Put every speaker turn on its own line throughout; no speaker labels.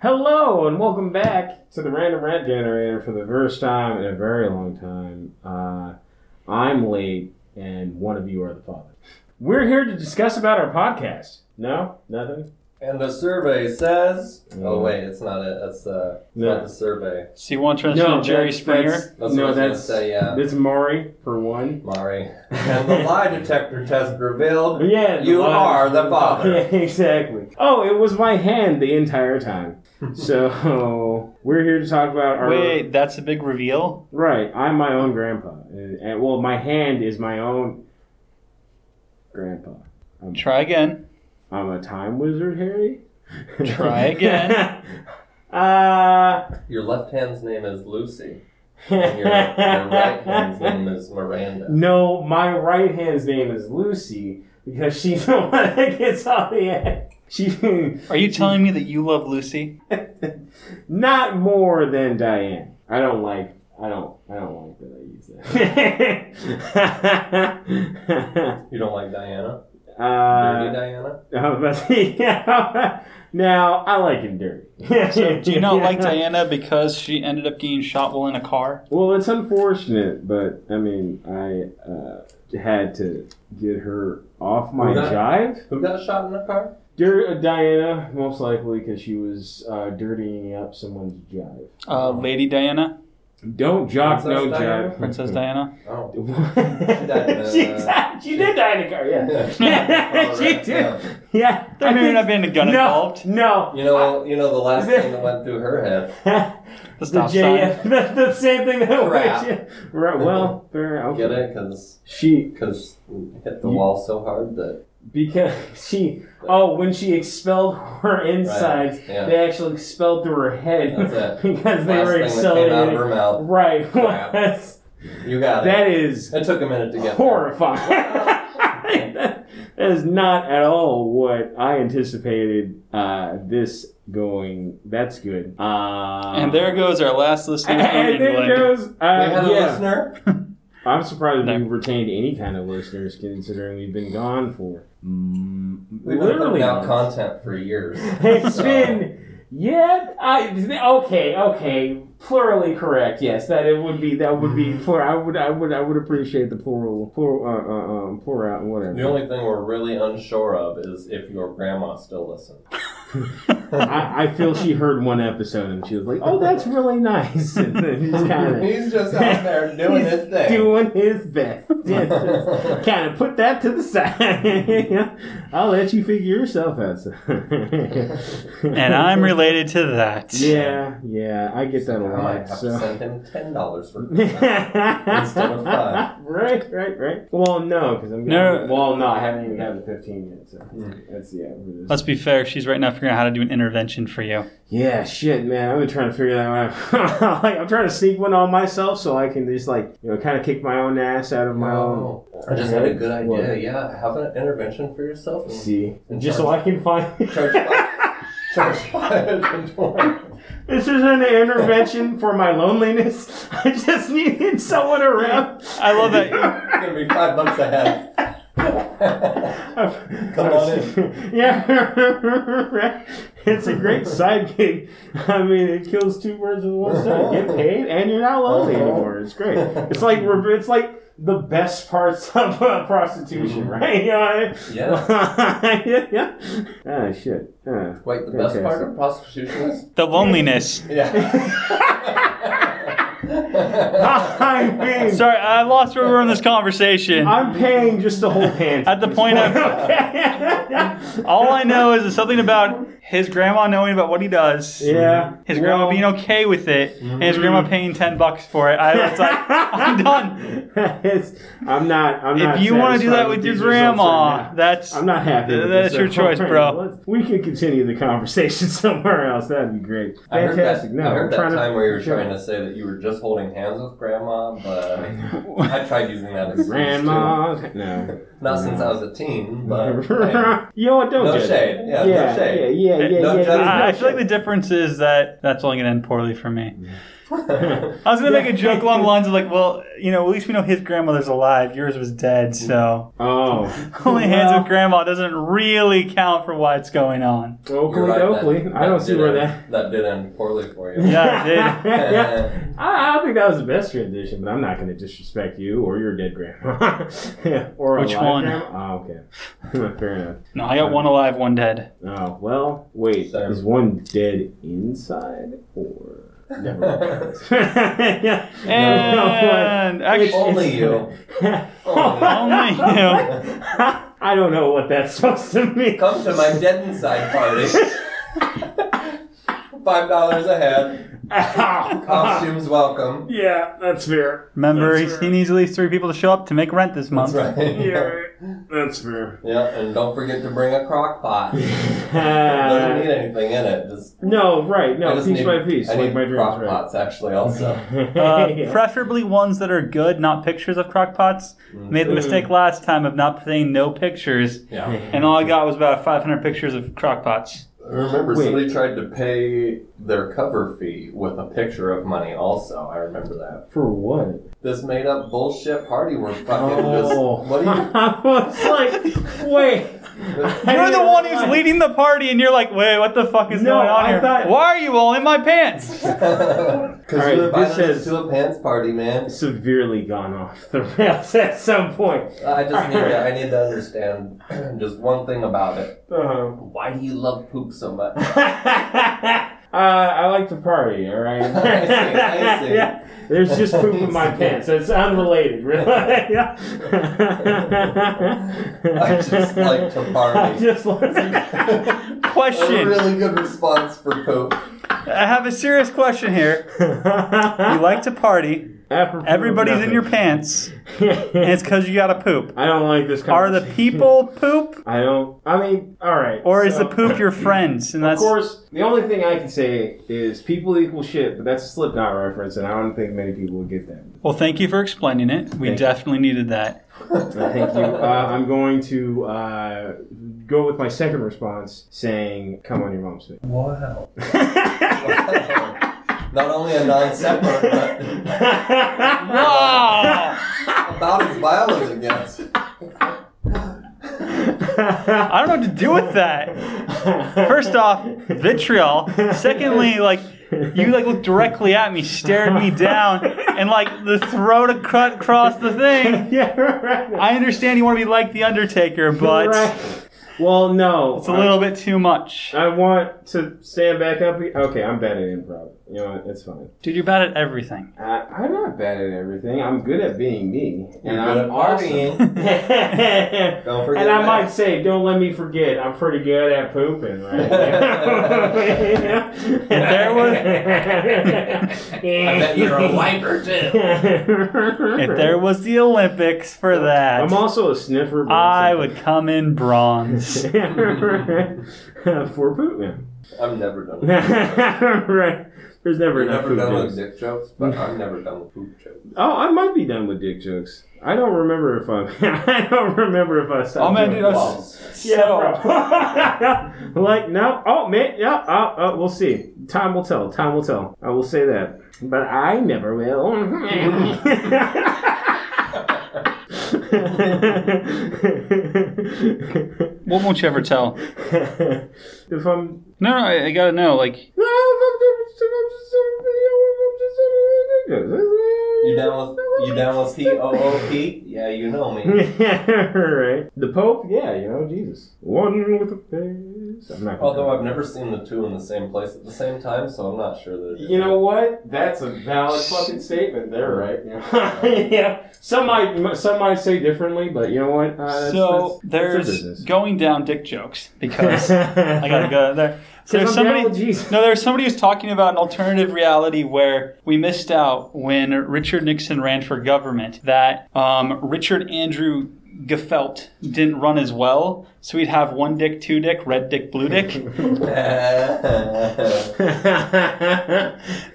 Hello and welcome back to the Random Rant Generator for the first time in a very long time. Uh, I'm late, and one of you are the father. We're here to discuss about our podcast. No, nothing.
And the survey says.
Mm.
Oh wait, it's not it. That's uh, it's
No.
not the survey.
So you want to transition
No,
to Jerry
that's-
Springer?
that's-
That's
no,
what I was gonna
that's
say, yeah.
It's Maury for one.
Mari. And the lie detector test revealed
Yeah,
you
the-
are the father.
Yeah, exactly. Oh, it was my hand the entire time. so we're here to talk about our.
Wait, that's a big reveal.
Right, I'm my own grandpa, and, and well, my hand is my own grandpa. I'm,
Try again.
I'm a time wizard, Harry.
Try again.
uh,
Your left hand's name is Lucy. And your, your right hand's name is Miranda.
No, my right hand's name is Lucy because she's the one that gets all the act. She,
Are you telling me that you love Lucy?
not more than Diane. I don't like. I don't. I don't like that I use that.
You don't like Diana?
Uh,
Dirty Diana?
I was about to say, yeah. Now I like him dirty.
So do you not like Diana because she ended up getting shot while in a car?
Well, it's unfortunate, but I mean, I uh, had to get her off my
Who got-
jive.
Who got shot in the car?
Dir- uh, Diana, most likely because she was uh, dirtying up someone's jive.
Uh, Lady Diana,
Don't jock
Princess
no
Diana?
jive.
Princess Diana.
Oh.
died
in a-
she, died- she did die in a car, yeah.
Oh,
she
right,
did.
yeah.
Yeah.
There may
think-
not been a gun
no,
involved.
No.
You know, you know the last thing that went through her head.
The
the
stop
JF,
sign.
the, the same thing that
Crap.
went. Right, well, fair. Okay.
Get it? Because
She
because hit the wall so hard that
because she oh when she expelled her insides,
yeah.
they actually expelled through her head
That's it.
because they
last
were
thing that out of
accelerating.
her mouth.
Right.
Crap.
That's-
You got it.
that is
It took a minute to get there.
horrifying. that is not at all what I anticipated. Uh, this going. That's good. Uh,
And there goes our last listener
And, there goes. Uh,
We had a
yeah.
listener.
I'm surprised
No.
we've retained any kind of listeners, considering we've been gone for mm,
We've been
literally
putting out
months.
content for years.
It's
So,
been yeah. I okay, okay. Plurally correct. Yes, that it would be. That would be. For I would. I would. I would appreciate the plural. Plural. Uh, uh, um, plural. Whatever.
The only thing we're really unsure of is if your grandma still listens.
I, I feel she heard one episode and she was like, "Oh, that's really nice." And then he's kind of
He's just out there doing his thing.
doing his best. Yeah, kind of put that to the side. I'll let you figure yourself out. son.
And I'm related to that.
Yeah, yeah, I get that a
I might
lot.
have to
So.
send him ten dollars for Instead of five.
Right, right, right. Well, no, because I'm
No.
gonna, no. well, no, I haven't even had the 15 yet. So
Mm.
that's yeah. just-
Let's be fair. She's right now figuring out how to do an intervention for you.
Yeah, shit, man. I've been trying to figure that out. like, I'm trying to sneak one on myself so I can just like you know kind of kick my own ass out of my own.
I just had a good idea.
What?
Yeah, have an intervention for yourself. And
See,
And
just so I can find.
charge five, charge five twenty.
This is an intervention for my loneliness. I just needed someone around.
I love that.
It's gonna be five months ahead.
Come
on in.
Yeah, it's a great side gig. I mean, it kills two birds with one stone. Get paid, and you're not lonely uh-huh. anymore. It's great. It's like it's like the best parts of uh, prostitution, right? You know I mean?
Yeah.
yeah, yeah. Ah, shit. Ah.
Wait, the best part of prostitution is
The loneliness.
yeah.
I'm paying.
Sorry, I lost where we were in this conversation.
I'm paying just to hold hands.
At the point of- All I know is something about his grandma knowing about what he does.
yeah.
His grandma
Well-
being okay with it, and his grandma mm-hmm. paying ten bucks for it. I was like, I'm done.
It's- I'm not. I'm not.
If you want to do that with your grandma,
right
that's
I'm not happy. With
That's
this
your
so
choice, bro.
We can continue the conversation somewhere else. That'd be great.
I heard
Fantastic.
that,
no,
I heard that time
to,
where you were trying to say that you were just holding hands with grandma, but I tried using that as
grandma. No.
Too. Not since I was a teen, but hey,
you know what? Don't
no
judge.
shade. Yeah,
yeah,
no shade.
Yeah, yeah, yeah, yeah.
judgment.
I, I feel like the difference is that that's only going to end poorly for me. I was gonna make a joke along the lines of like, well, you know, at least we know his grandmother's alive. Yours was dead, so
Oh,
holding hands
Well,
with grandma doesn't really count for what's going on.
Oakley
You're right,
Doakley.
that-
I don't see
did
where
end-
that.
that did end poorly for you.
Yeah, it did.
yeah. I, I don't think that was the best transition, but I'm not going to disrespect you or your dead grandma. Yeah, or
Which
live
one?
Grandma. Oh, okay. Fair enough.
No, I got one alive, one dead.
Oh well, wait.
Same.
Is one dead inside or? Never mind. yeah.
And actually,
Only you.
Only you.
I don't know what that's supposed to mean.
Come to my dead inside party. Five dollars a head. Costumes welcome.
Yeah, that's fair.
remember,
That's
he's,
fair.
he needs at least three people to show up to make rent this month.
That's right.
Yeah, right. that's fair.
Yeah, and don't forget to bring a crock pot. Doesn't need anything in it. Just
no, right.
I
No,
just
piece
need,
by piece,
I
like
need
my dreams.
crock
Right.
pots actually also.
Uh,
Yeah.
preferably ones that are good, not pictures of crockpots. Made the mistake last time of not saying no pictures,
Yeah.
and all I got was about 500 pictures of crockpots.
I remember
Wait.
somebody tried to pay their cover fee with a picture of money also. I remember that.
For what?
This made up bullshit party we're fucking
Oh.
just what do you
I was like, wait.
You're the one who's leading the party, and you're like, wait, what the fuck is
No,
going on
I
here?
thought-
Why are you all in my pants?
Because
Alright,
you
this
invited us to a pants party, man.
severely gone off the rails at some point.
I just need to, I need to understand just one thing about it.
Uh-huh.
Why do you love poop so much?
Uh, I like to party, all right?
I see, I see.
Yeah, there's just poop in my pants. It's unrelated, really.
I just like to party.
I just like
A really good response for poop.
I have a serious question here. You like to party. Everybody's in your pants, and it's because you gotta poop.
I don't like this. Kind of.
Are the people poop,
I don't. I mean, all right.
or is
so-
the poop your friends? And
Of
that's
course, the only thing I can say is people equal shit, but that's a Slipknot reference, and I don't think many people would get that.
well. Thank you for explaining it. We
Thank you.
definitely needed that.
Thank you. Uh, I'm going to uh, go with my second response, saying, "Come on, your mom's feet."
Wow. Not only a non sequitur, but
Wow!
about as violent as it gets.
I don't know what to do with that. First off, vitriol. Secondly, like you like looked directly at me, stared me down, and like the throat cut across the thing.
yeah, right.
I understand you want to be like the Undertaker, but
Right. Well, no,
it's a little bit too much.
I, I want to stand back up. Okay, I'm bad at improv. You know what? It's fine.
Dude, you're bad at everything.
I, I'm not bad at everything. I'm good at being me,
You're
and I'm
at
awesome.
Don't forget
and I
that.
might say, don't let me forget, I'm pretty good at pooping, right?
There was-
I bet you're a wiper too.
If there was the Olympics for that,
I'm also a sniffer.
I would come in bronze.
for poop, man.
I'm never done. With
right. There's never
You're
enough
never
poop
done with dick jokes, but I'm never done with poop jokes.
Oh, I might be done with dick jokes. I don't remember if I'm. I don't remember if I stopped.
Oh, man, dude,
it.
Was-
Yeah, bro. like no. Oh man, yeah. Oh, oh, we'll see. Time will tell. Time will tell. I will say that, but I never will.
What won't you ever tell?
if I'm
No, no, I, I gotta know. Like,
You down with you down with P O O P? Yeah, you know me.
right. The Pope, yeah, you know, Jesus. One with a face. I'm not
Although I've never seen the two in the same place at the same time, so I'm not sure that.
You know what? That's a valid fucking statement. They're right. yeah. Some might some might say differently, but you know what? Uh, that's,
so
that's, that's
there's
their
going down dick jokes because I gotta go there. So there's somebody. No, there's somebody who's talking about an alternative reality where we missed out when Richard Nixon ran for government. That um, Richard Andrew Gefelt didn't run as well, so we'd have one dick, two dick, red dick, blue dick.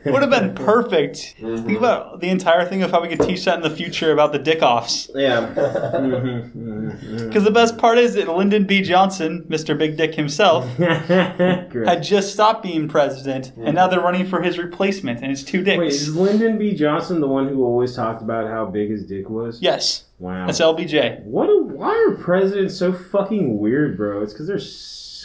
Would have been perfect.
Mhm.
Think about the entire thing of how we could teach that in the future about the dick offs.
yeah. Mm-hmm.
Because the best part is that Lyndon B. Johnson, Mr. Big Dick himself, had just stopped being president, and now they're running for his replacement, and it's two dicks.
Wait, is Lyndon B. Johnson the one who always talked about how big his dick was?
yes,
Wow.
that's LBJ.
What? A, why are presidents so fucking weird, bro? It's because they're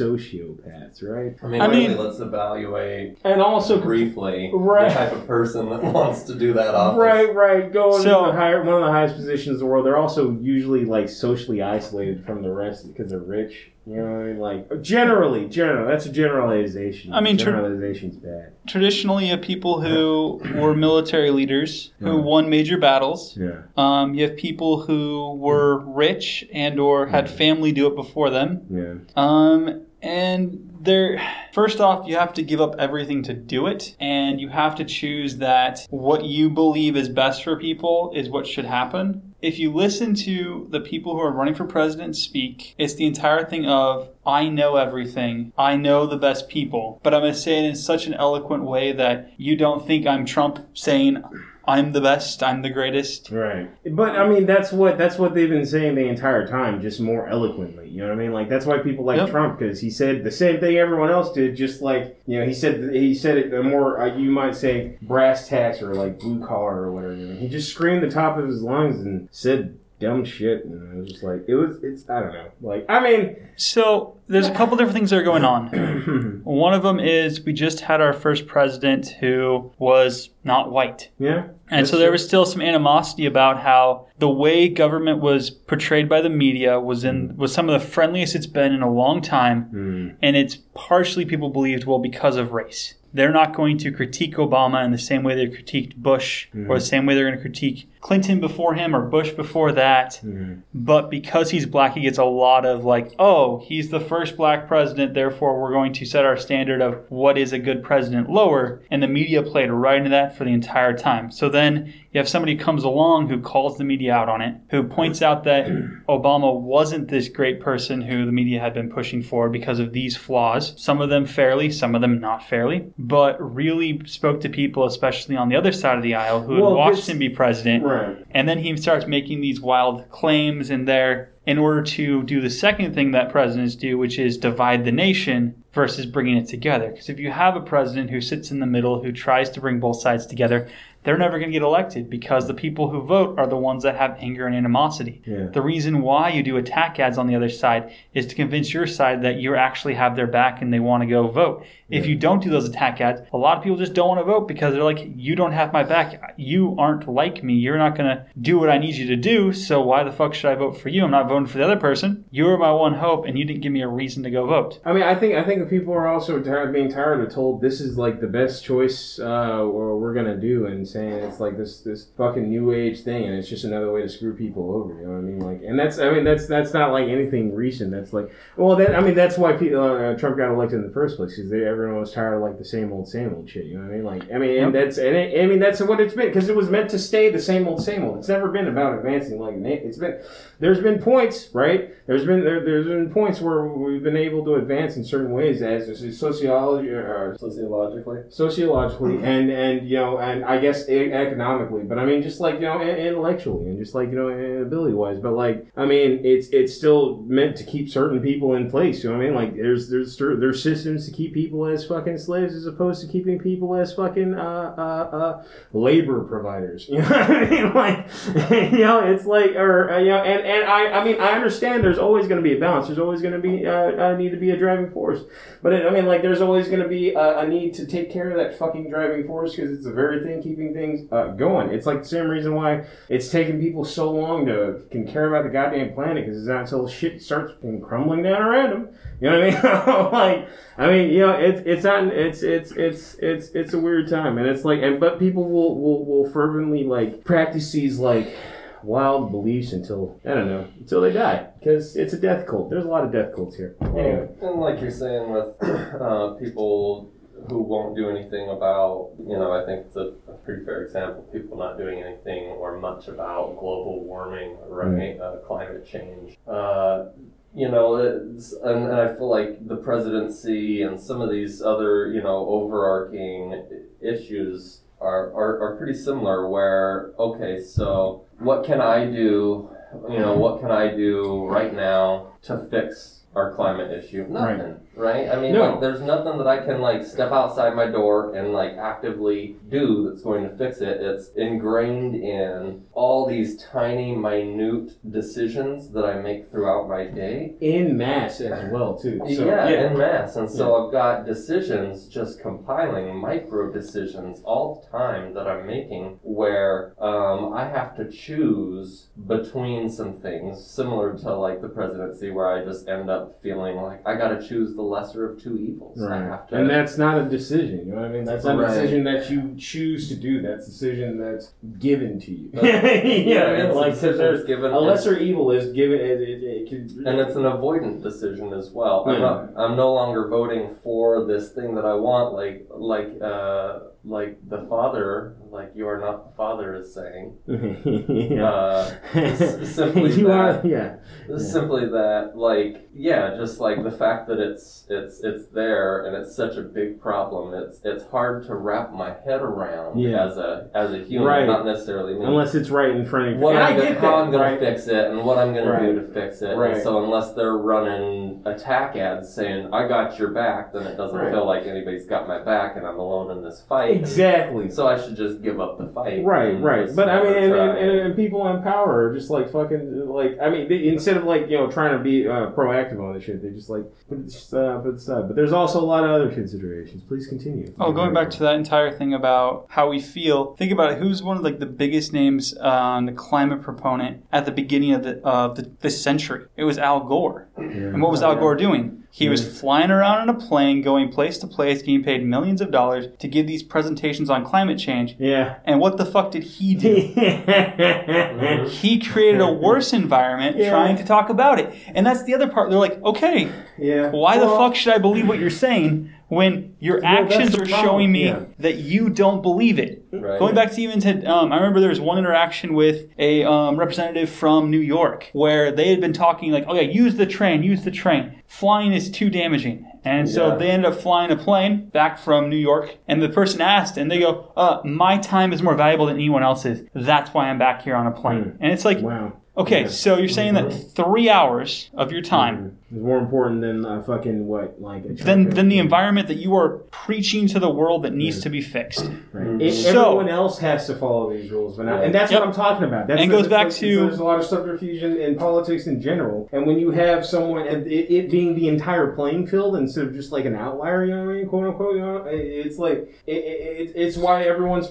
sociopaths, right?
I mean,
I
really,
mean-
let's evaluate
And also,
briefly
Right.
the type of person that wants to do that office.
right, right, going
So-
to the higher, one of the highest positions in the world. They're also usually like socially isolated from the rest because they're rich. You know what I mean? Like generally, general. That's a generalization.
I mean, tr-
generalization's bad.
Traditionally, you have people who were military leaders who
Right.
won major battles.
Yeah.
Um, you have people who were rich and or had family do it before them.
Yeah.
Um, and there, first off, you have to give up everything to do it, and you have to choose that what you believe is best for people is what should happen. If you listen to the people who are running for president speak, it's the entire thing of, I know everything. I know the best people. But I'm going to say it in such an eloquent way that you don't think I'm Trump saying, I'm the best, I'm the greatest.
Right. But I mean, that's what that's what they've been saying the entire time, just more eloquently. You know what I mean? Like that's why people like
Yep.
Trump because he said the same thing everyone else did. Just like you know, he said he said it more uh, you might say brass tacks or like blue collar or whatever. He just screamed the top of his lungs and said dumb shit, and it was just like it was. It's I don't know. Like I mean,
So there's a couple different things that are going on. One of them is we just had our first president who was not white.
yeah.
And so there was still some animosity about how the way government was portrayed by the media was in was some of the friendliest it's been in a long time.
Mm.
And it's partially people believed, well, because of race. They're not going to critique Obama in the same way they critiqued Bush or the same way they're going to critique Clinton before him or Bush before that.
Mhm.
But because he's black, he gets a lot of like, oh, he's the first black president, therefore we're going to set our standard of what is a good president lower. And the media played right into that for the entire time. So then you have somebody comes along who calls the media out on it, who points out that Obama wasn't this great person who the media had been pushing for because of these flaws. Some of them fairly, some of them not fairly, but really spoke to people, especially on the other side of the aisle, who had watched him be president.
Right.
And then he starts making these wild claims in there in order to do the second thing that presidents do, which is divide the nation versus bringing it together. Because if you have a president who sits in the middle, who tries to bring both sides together, they're never going to get elected because the people who vote are the ones that have anger and animosity.
Yeah.
The reason why you do attack ads on the other side is to convince your side that you actually have their back and they want to go vote. If you don't do those attack ads, a lot of people just don't want to vote because they're like, you don't have my back. You aren't like me. You're not going to do what I need you to do. So why the fuck should I vote for you? I'm not voting for the other person. You were my one hope and you didn't give me a reason to go vote.
I mean, I think I think people are also tired, being tired of told this is like the best choice uh, we're gonna do, and saying it's like this this fucking new age thing, and it's just another way to screw people over. You know what I mean? Like, and that's I mean that's that's not like anything recent. That's like well, that I mean that's why people, uh, Trump got elected in the first place because everyone was tired of like the same old same old shit. You know what I mean? Like, I mean, and that's and it, I mean that's what it's been because it was meant to stay the same old same old. It's never been about advancing like it's been. There's been points, right? There's been there, there's been points where we've been able to advance in certain ways as as sociology or
Sociologically.
sociologically and and you know and I guess e- economically, but I mean just like you know intellectually and just like you know ability wise. But like I mean it's it's still meant to keep certain people in place. You know what I mean? Like there's there's there's systems to keep people as fucking slaves as opposed to keeping people as fucking uh uh, uh labor providers. You know what I mean? Like you know it's like or uh, you know and and I I mean I understand there's always going to be a balance. There's always going to be uh, uh, need to be a driving force. But it, I mean, like, there's always going to be a, a need to take care of that fucking driving force because it's the very thing keeping things uh, going. It's like the same reason why it's taken people so long to can care about the goddamn planet because it's not until shit starts crumbling down around them. You know what I mean? like, I mean, you know, it's it's not it's it's it's it's it's a weird time, and it's like, and but people will will will fervently like practice these like wild beliefs until I don't know until they die because it's a death cult. There's a lot of death cults here. Anyway.
And like you're saying with uh, people who won't do anything about, you know, I think it's a, a pretty fair example. People not doing anything or much about global warming, right? Uh, climate change. Uh, you know, it's, and, and I feel like the presidency and some of these other, you know, overarching issues are, are, are pretty similar where, okay, so what can I do, you know, what can I do right now to fix our climate issue? Nothing, right? I mean,
No.
like, there's nothing that I can, like, step outside my door and, like, actively do that's going to fix it. It's ingrained in all these tiny, minute decisions that I make throughout my day.
In mass as well too. So,
yeah, in mass. And so I've got decisions just compiling micro decisions all the time that I'm making where um, I have to choose between some things, similar to like the presidency, where I just end up feeling like I got to choose the lesser of two evils. I have to.
And that's not a decision, you know what I mean? That's not
Right.
a decision that you choose to do. That's a decision that's given to you.
But-
yeah,
it's
like
a decision
there's
that's given.
a lesser evil is given. It, it, it can,
and it's an avoidant decision as well. I'm not. I'm no longer voting for this thing that I want, like like uh, like the father, like you are not the father is saying.
yeah.
Uh, simply
you
that.
are, yeah.
It's Simply that, like, yeah, just like the fact that it's it's it's there and it's such a big problem. It's it's hard to wrap my head around
Yeah.
as a as a human,
Right.
not necessarily me.
Unless it's right in front of you.
what
And
I'm
I
gonna, how
that,
I'm gonna
right?
fix it and what I'm gonna
Right.
do to fix it.
Right.
And so unless they're running attack ads saying I got your back, then it doesn't feel like anybody's got my back and I'm alone in this fight.
Exactly.
So I should just give up the fight.
Right, right. But I mean,
never
and,
try.
and, and, and people in power are just like fucking like. I mean, they, instead of like you know trying to be uh, proactive on this shit, they just like put it just, uh, put it aside. But there's also a lot of other considerations. Please continue.
Oh, going back to that entire thing about how we feel. Think about it. Who's one of like the biggest names on the climate proponent at the beginning of the of the, this century? It was Al Gore. And what was Al Gore doing? He was flying around in a plane, going place to place, getting paid millions of dollars to give these presentations on climate change.
Yeah.
And what the fuck did he do? He created a worse environment
Yeah.
trying to talk about it. And that's the other part. They're like, okay,
yeah.
why the fuck should I believe what you're saying when your
Well,
actions are
problem,
showing me
yeah.
that you don't believe it?
Right.
Going back to even to, um, I remember there was one interaction with a um, representative from New York where they had been talking like, oh yeah, use the train, use the train. Flying is too damaging. And so
Yeah.
they ended up flying a plane back from New York, and the person asked, and they go, uh, my time is more valuable than anyone else's. That's why I'm back here on a plane.
Hmm.
And it's like,
Wow.
Okay.
Mm-hmm.
so you're saying that three hours of your time
It's more important than uh, fucking what like a
than, than the environment that you are preaching to the world that needs to be fixed.
Right. It-
So-
everyone else has to follow these rules, but not, and that's
Yep.
what I'm talking about. That's
And
the-
goes
that's
back
like-
to-
so there's a lot of subterfuge in, in politics in general, and when you have someone and it, it being the entire playing field instead of just like an outlier, you know what I mean, quote unquote, you know, it's like it, it, it's why everyone's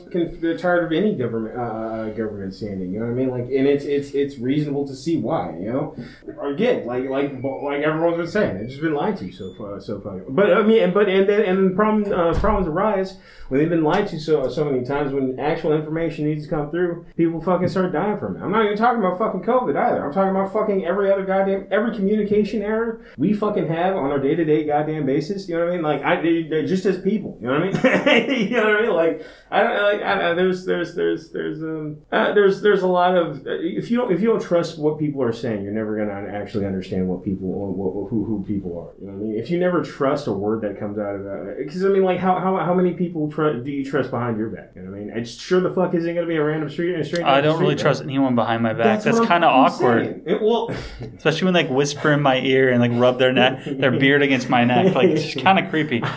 tired of any government uh, government standing. You know what I mean? Like, and it's it's it's reasonable to see why. You know, again, like like like everyone's been saying, it's just been lied to so far so far. But I mean, but and then and problem uh, problems arise when they've been lied to so so many times. When actual information needs to come through, people fucking start dying from it. I'm not even talking about fucking COVID either. I'm talking about fucking every other goddamn every communication error we fucking have on our day to day goddamn basis. You know what I mean? Like I they- they're just as people. You know what I mean? you know what I mean? Like I don't like I there's there's there's there's um uh, there's there's a lot of if you don't if you don't trust what people are saying, you're never gonna actually understand what people who who people are. You know what I mean? If you never trust a word that comes out of that, because I mean, like how how, how many people tr- do you trust behind your back? You know what I mean? It's sure the fuck isn't gonna be a random street and straight.
I don't really trust anyone behind my back. That's,
what I'm
kind of awkward.
It, well,
especially when like whisper in my ear and like rub their neck, their beard against my neck. Like it's kind of creepy.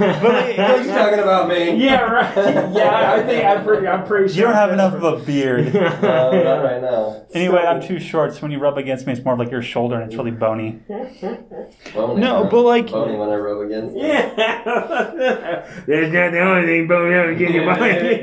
But like, are you talking about me?
yeah, right. Yeah, I think I'm pretty. I'm pretty sure
You don't have enough of a beard.
No, uh, not right now.
Anyway, I'm too short, so when you rub against me, it's more like your shoulder and it's really bony.
Bony,
No, but like,
bony when I rub against. it.
Yeah. That's not the only thing bony out get your body.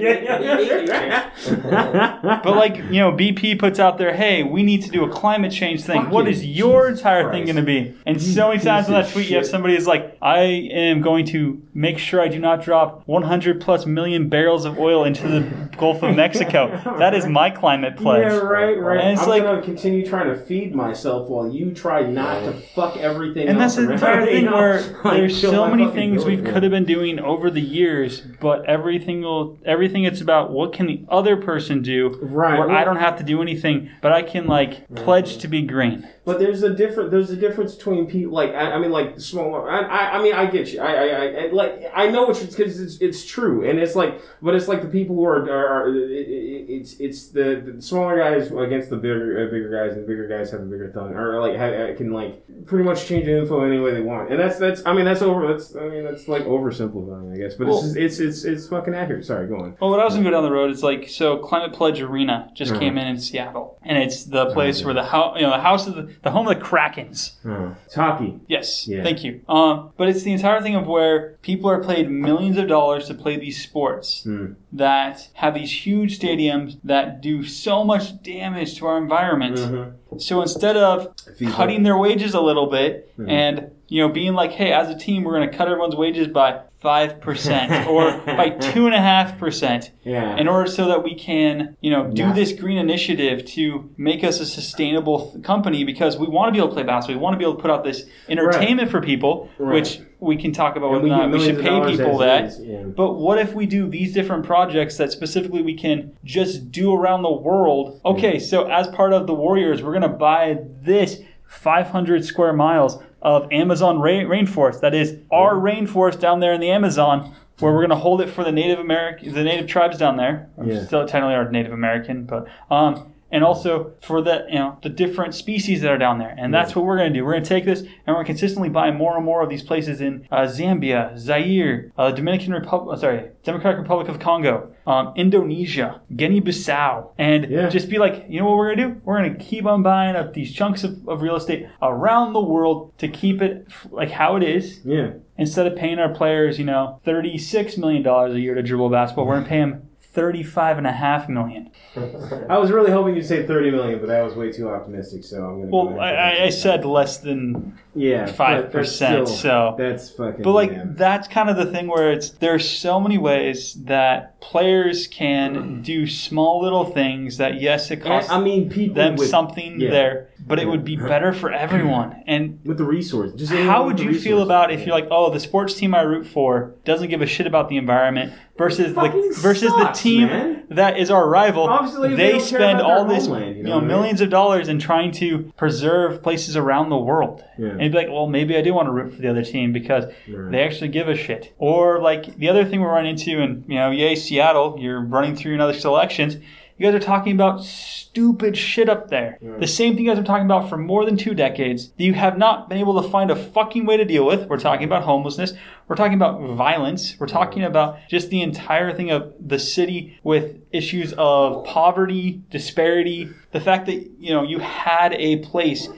but like, you know, BP puts out there, hey, we need to do a climate change thing.
Fuck
What
you.
is your
Jesus
entire thing going to be? And
You
so many times in that
of
tweet, you have somebody is like, I am going to make sure I do not drop 100 plus million barrels of oil into the Gulf of Mexico. That is my climate pledge.
Yeah, right, right.
And it's
I'm
like-
gonna continue trying to feed myself while you try not to fuck everything.
And
else
that's the
around,
entire
you
thing
know?
where
Like,
there's so many things we could have been doing over the years, but everything will everything it's about what can the other person do
Right,
where
well-
I don't have to do anything, but I can like pledge to be green.
But there's a different there's a difference between people like I, I mean like smaller I, I I mean I get you I I, I like I know it's because it's it's true and it's like but it's like the people who are, are, are it, it, it's it's the, the smaller guys against the bigger uh, bigger guys and the bigger guys have a bigger tongue or like ha can like pretty much change the info any way they want and that's that's I mean that's over that's I mean that's like oversimplifying I guess but
Well-
it's, it's it's it's fucking accurate sorry go on
Well, what I was gonna go down the road is like so. Climate Pledge Arena just
Mhm.
came in in Seattle, and it's the place
yeah.
where the house, you know, the house of the, the home of the Krakens.
oh. it's hockey
Yes,
Yeah.
thank you. Um, but it's the entire thing of where people are paid millions of dollars to play these sports
Hmm.
that have these huge stadiums that do so much damage to our environment.
Mhm.
So instead of cutting their wages a little bit
Mhm.
and you know being like, hey, as a team, we're going to cut everyone's wages by five percent or by two and a half percent
yeah
in order so that we can you know do
Yeah.
this green initiative to make us a sustainable th- company because we want to be able to play basketball we want to be able to put out this entertainment for people
Right.
which we can talk about
And
whether
get
not we should pay people that
yeah.
but what if we do these different projects that specifically we can just do around the world? Okay, so as part of the Warriors, we're going to buy this 500 square miles of Amazon ra- rainforest. That is our rainforest down there in the Amazon, where we're going to hold it for the Native American, the Native tribes down there.
Yeah.
Still technically are Native American, but um, and also for the you know the different species that are down there. And that's what we're going to do. We're going to take this and we're going to consistently buy more and more of these places in uh, Zambia, Zaire, uh, Dominican Republic, sorry, Democratic Republic of Congo, um, Indonesia, Guinea-Bissau, and
Yeah.
just be like, you know what we're going to do? We're going to keep on buying up these chunks of, of real estate around the world to keep it f- like how it is.
yeah
Instead of paying our players, you know, $36 million a year to dribble basketball, we're going to pay them thirty-five and a half million.
I was really hoping you'd say 30 million, but that was way too optimistic, so I'm going to
Well, I, I- I said less than
yeah,
five
but that's
percent,
still-
so
That's fucking.
But like that's kind of the thing where it's there's so many ways that players can do small little things that yes it costs
I mean, people
them
with,
something
yeah.
there, but it would be better for everyone. And
with the resources. Just
how would you feel about if you're like, oh, the sports team I root for doesn't give a shit about the environment versus the
fucking
versus
sucks,
the team
man.
that is our rival?
Obviously, they
they spend all this,
homeland, you
you
know
know,
I mean?
millions of dollars in trying to preserve places around the world.
Yeah.
And you'd be like, well, maybe I do want to root for the other team because
Right.
they actually give a shit. Or like the other thing we're running into, and you know, yay Seattle, you're running through another selections. You guys are talking about stupid shit up there.
Yeah.
The same thing you guys been talking about for more than two decades that you have not been able to find a fucking way to deal with. We're talking about homelessness. We're talking about violence. We're talking about just the entire thing of the city with issues of poverty, disparity, the fact that, you know, you had a place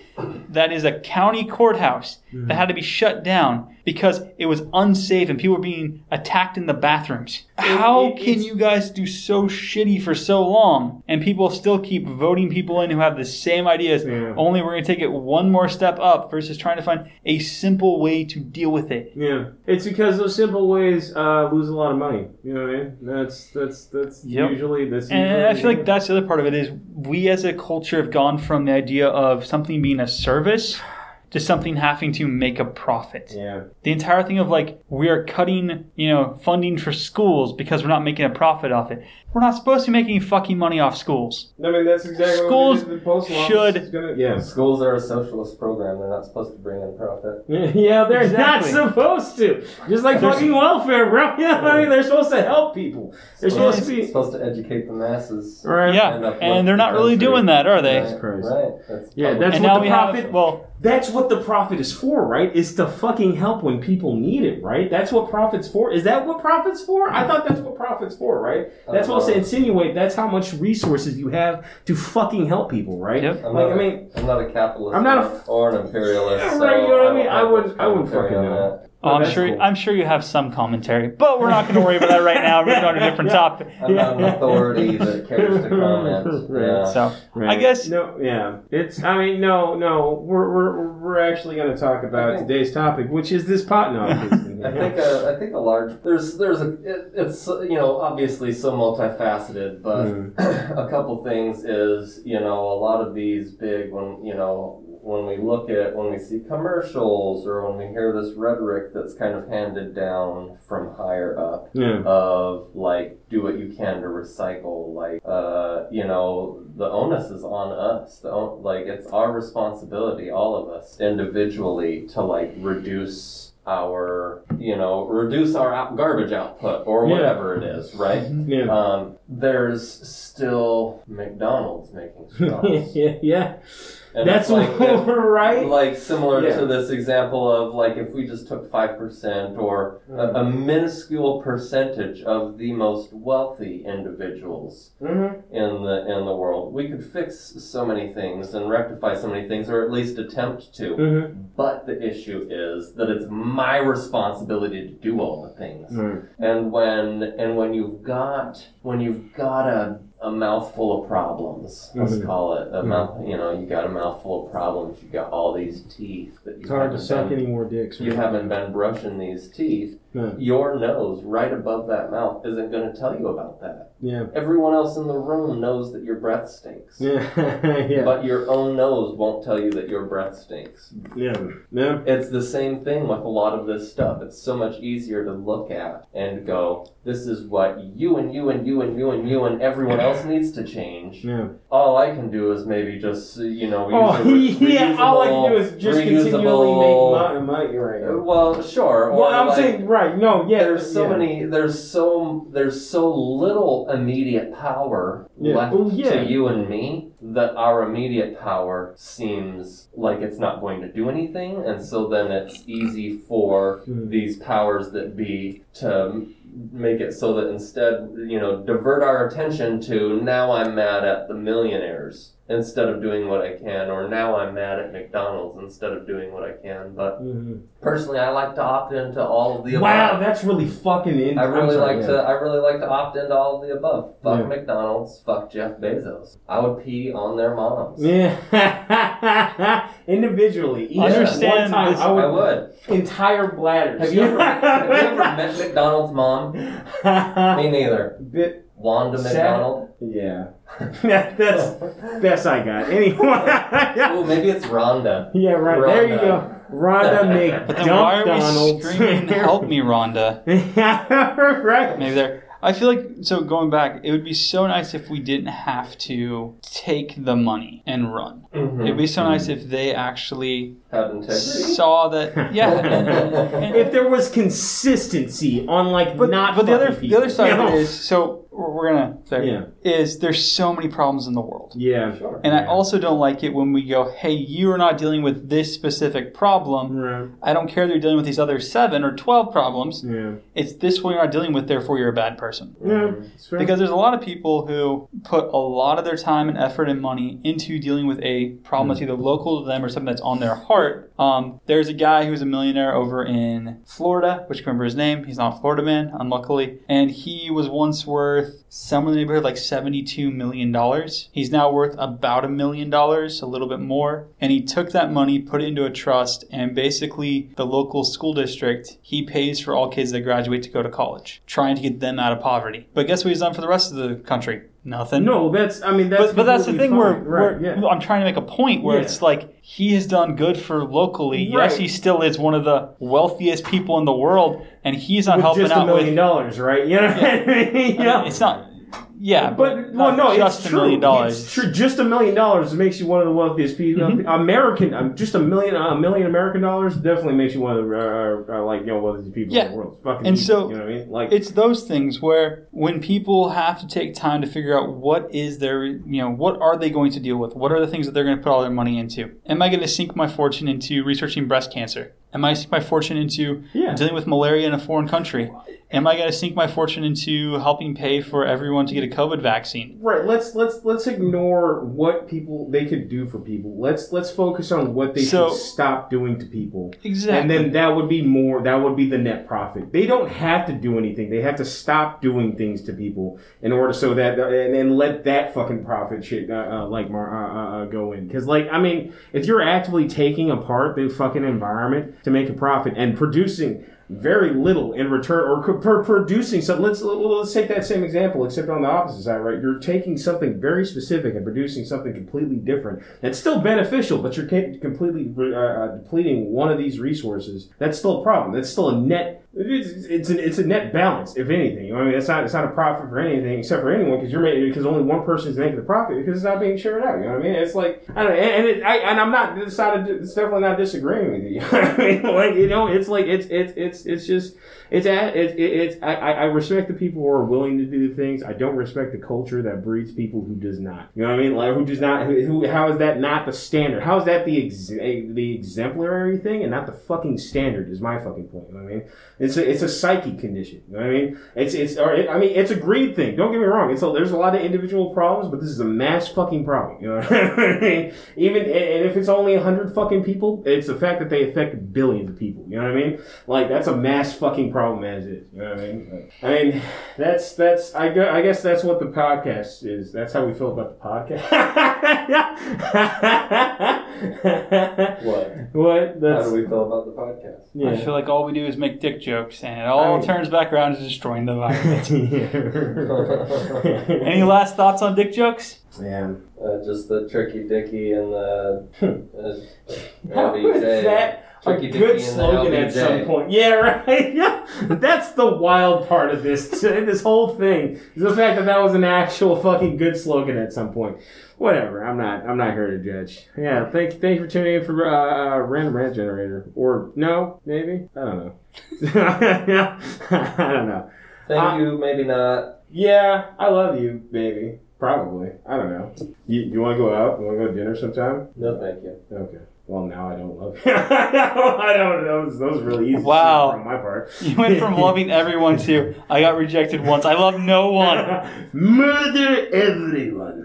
that is a county courthouse that had to be shut down because it was unsafe and people were being attacked in the bathrooms. How can you guys do so shitty for so long and people still keep voting people in who have the same ideas?
Yeah.
Only we're going to take it one more step up versus trying to find a simple way to deal with it.
Yeah, it's because those simple ways uh, lose a lot of money. You know what I mean? That's that's that's
Yep.
usually that's.
And
usually
I feel like that's the other part of it is we as a culture have gone from the idea of something being a service to something having to make a profit.
Yeah,
The entire thing of like we are cutting, you know, funding for schools because we're not making a profit off it. We're not supposed to be making fucking money off schools.
I mean that's exactly
Schools
what we did. The postal
should-
gonna, yeah.
Schools are a socialist program. They're not supposed to bring in profit.
Yeah, they're
Exactly.
not supposed to. Just like
There's-
fucking welfare, bro. Yeah, I mean they're supposed to help people. They're supposed to be.
supposed to educate the masses.
Right.
Yeah,
And
and they're
the
not really
country.
doing that, are they?
Right.
Christ.
right. That's
Yeah, that's
and
what
now
the
we
profit-
have well,
That's what the profit is for, right? Is to fucking help when people need it, right? That's what profit's for. Is that what profit's for? I thought that's what profit's for, right? That's what I was to uh, insinuate. That's how much resources you have to fucking help people, right?
Yep.
I'm
Like,
not,
I mean,
I'm not a capitalist.
I'm not a
or- or an imperialist.
Yeah,
so
right, you know what I mean? I
have
wouldn't- I wouldn't fucking
on
know.
That.
oh, I'm sure
cool.
I'm sure you have some commentary, but we're not going to worry about that right now. We're going to a different
Yeah.
topic.
I'm not an authority that cares to comment. Yeah.
So
Right.
I guess
no, yeah. It's. I mean, no, no. We're we're we're actually going to talk about
think-
today's topic, which is this pot knob.
I think a, I think a large there's there's a it, it's you know obviously so multifaceted, but
Mm.
a couple things is you know a lot of these big when you know when we look at when we see commercials or when we hear this rhetoric that's kind of handed down from higher up
Yeah.
of like do what you can to recycle like uh you know the onus is on us the on- like it's our responsibility all of us individually to like reduce our you know reduce our out- garbage output or
Yeah.
whatever it is right
Yeah.
um, there's still McDonald's making straws.
yeah. Yeah.
And
That's
like, if-
right.
like similar
Yeah.
to this example of like if we just took 5% or a, a minuscule percentage of the most wealthy individuals
Mm-hmm.
in the in the world we could fix so many things and rectify so many things or at least attempt to
Mm-hmm.
but the issue is that it's my responsibility to do all the things
Right.
and when and when you've got when you've got a, a mouthful of problems, let's
Mhm.
call it a
Mhm.
mouth. You know, you got a mouthful of problems. You got all these teeth that you
It's hard to suck any more dicks.
you haven't been brushing these teeth. Your nose, right above that mouth, isn't going to tell you about that.
Yeah.
Everyone else in the room knows that your breath stinks.
Yeah. yeah.
But your own nose won't tell you that your breath stinks.
yeah. Yeah.
It's the same thing with a lot of this stuff. It's so much easier to look at and go, this is what you and you and you and you and you and everyone else needs to change.
Yeah.
All I can do is maybe just, you know,
Oh,
re-
yeah. All I can do is just continually make money. money right.
Well, sure.
Well, I'm
like,
saying right. No. Yeah.
there's so
yeah.
many. There's so there's so little immediate power
Yeah.
left
Oh, yeah.
to you and me that our immediate power seems like it's not going to do anything, and so then it's easy for
Mhm.
these powers that be to make it so that instead, you know, divert our attention to now I'm mad at the millionaires instead of doing what I can, or now I'm mad at McDonald's instead of doing what I can. But
Mhm.
personally, I like to opt into all of the above.
Wow, that's really fucking. In-
I really
sorry,
like
yeah.
to. I really like to opt into all of the above. Fuck
Yeah.
McDonald's. Fuck Jeff Bezos. I would pee on their moms.
Yeah. Individually. Each
Understand
one time,
this-
I would,
I would.
entire bladders.
Have you ever, have you ever met McDonald's mom? Me neither.
Bit.
Wanda
Sad.
McDonald.
Yeah. That's best I got. Anyway.
Oh, maybe it's Rhonda.
yeah, right. There you go. Rhonda McDonald.
But then why are we
McDonald's.
screaming, "Help me, Rhonda"?
right.
Maybe there. I feel like so going back, it would be so nice if we didn't have to take the money and run.
Mhm.
It'd be so nice if they actually
Had integrity.
saw that. Yeah. and- and- and-
If there was consistency on like
but,
not
but the other
fucking
the other side
You
of it is so we're we're gonna say
Yeah.
is there's so many problems in the world.
Yeah.
Sure.
And I
Yeah.
also don't like it when we go, hey, you are not dealing with this specific problem.
Right.
I don't care that you're dealing with these other seven or 12 problems.
Yeah.
It's this one you're not dealing with, therefore you're a bad person.
Yeah. It's fair.
Because there's a lot of people who put a lot of their time and effort and money into dealing with a problem
Hmm.
that's either local to them or something that's on their Um, there's a guy who's a millionaire over in Florida, which I remember his name. He's not a Florida man, unluckily. And he was once worth somewhere in the neighborhood like $72 million. He's now worth about a million dollars, a little bit more. And he took that money, put it into a trust, and basically the local school district, he pays for all kids that graduate to go to college, trying to get them out of poverty. But guess what he's done for the rest of the country? Nothing.
no, that's. I mean, that's.
But, but that's the thing where,
fine. right. yeah.
I'm trying to make a point where
Yeah.
it's like he has done good for locally. Yes, he still is one of the wealthiest people in the world, and he's not
With
helping
just a
out
million
with.
dollars, right? You know what I mean?
I mean, It's not. Yeah,
But well, no,
just
it's
a
true.
million dollars.
It's true. Just a million dollars makes you one of the wealthiest people.
Mhm.
American, um, just a million, a million American dollars definitely makes you one of the uh, uh, like you know wealthiest people
Yeah.
in the world. Fucking
And so,
you know what I mean? Like
it's those things where when people have to take time to figure out what is their you know what are they going to deal with what are the things that they're going to put all their money into am i going to sink my fortune into researching breast cancer am i going to sink my fortune into
Yeah.
dealing with malaria in a foreign country am i going to sink my fortune into helping pay for everyone to get a covid vaccine
Right. Let's let's let's ignore what people they could do for people. Let's let's focus on what they
So-
should stop doing to people.
exactly
And then that would be more. That would be the net profit. They don't have to do anything. They have to stop doing things to people in order so that and then let that fucking profit shit uh, uh, like uh, uh, uh, go in. Because like I mean, if you're actively taking apart the fucking environment to make a profit and producing. Very little in return or co- producing something. Let's let's take that same example, except on the opposite side, right? You're taking something very specific and producing something completely different. That's still beneficial, but you're completely uh, uh, depleting one of these resources. That's still a problem. That's still a net it's it's a, it's a net balance, if anything. You know I mean, it's not it's not a profit for anything except for anyone because you're making because only one person is making the profit because it's not being shared out. You know what I mean? It's like I don't know, and, and it, I and I'm not decided. It's definitely not disagreeing with you. you I mean, like you know, it's like it's it's it's it's just it's it's it's I I respect the people who are willing to do things. I don't respect the culture that breeds people who does not. You know what I mean? Like who does not who, who how is that not the standard? How is that the ex, the exemplary thing and not the fucking standard? Is my fucking point. You know what I mean? It's a it's a psyche condition. You know what I mean? It's it's or it, I mean it's a greed thing. Don't get me wrong. It's a, there's a lot of individual problems, but this is a mass fucking problem. You know what I mean? Even and if it's only hundred fucking people, it's the fact that they affect billions of people. You know what I mean? Like that's a mass fucking problem as is. You know what I mean? I mean that's that's I I guess that's what the podcast is. That's how we feel about the podcast.
what?
What?
That's, how do we feel about the podcast?
Yeah. I feel like all we do is make dick jokes, and it all I, turns back around to destroying the environment. Any last thoughts on dick jokes?
Yeah.
Uh, just the tricky dicky and the uh,
How is that? A good slogan at some point. Yeah, right. Yeah, that's the wild part of this this whole thing is the fact that that was an actual fucking good slogan at some point. Whatever. I'm not. I'm not here to judge. Yeah. Thank. Thank you for tuning in for uh, uh, random rant generator. Or no, maybe. I don't know. I don't know.
Thank uh, you. Maybe not.
Yeah. I love you, baby. Probably. I don't know. You, you want to go out? You want to go to dinner sometime?
No, thank you.
Okay. Well, now I don't love you. I don't. Those those really easy.
Wow.
From my part.
You went from loving everyone to I got rejected once. I love no one.
Murder everyone.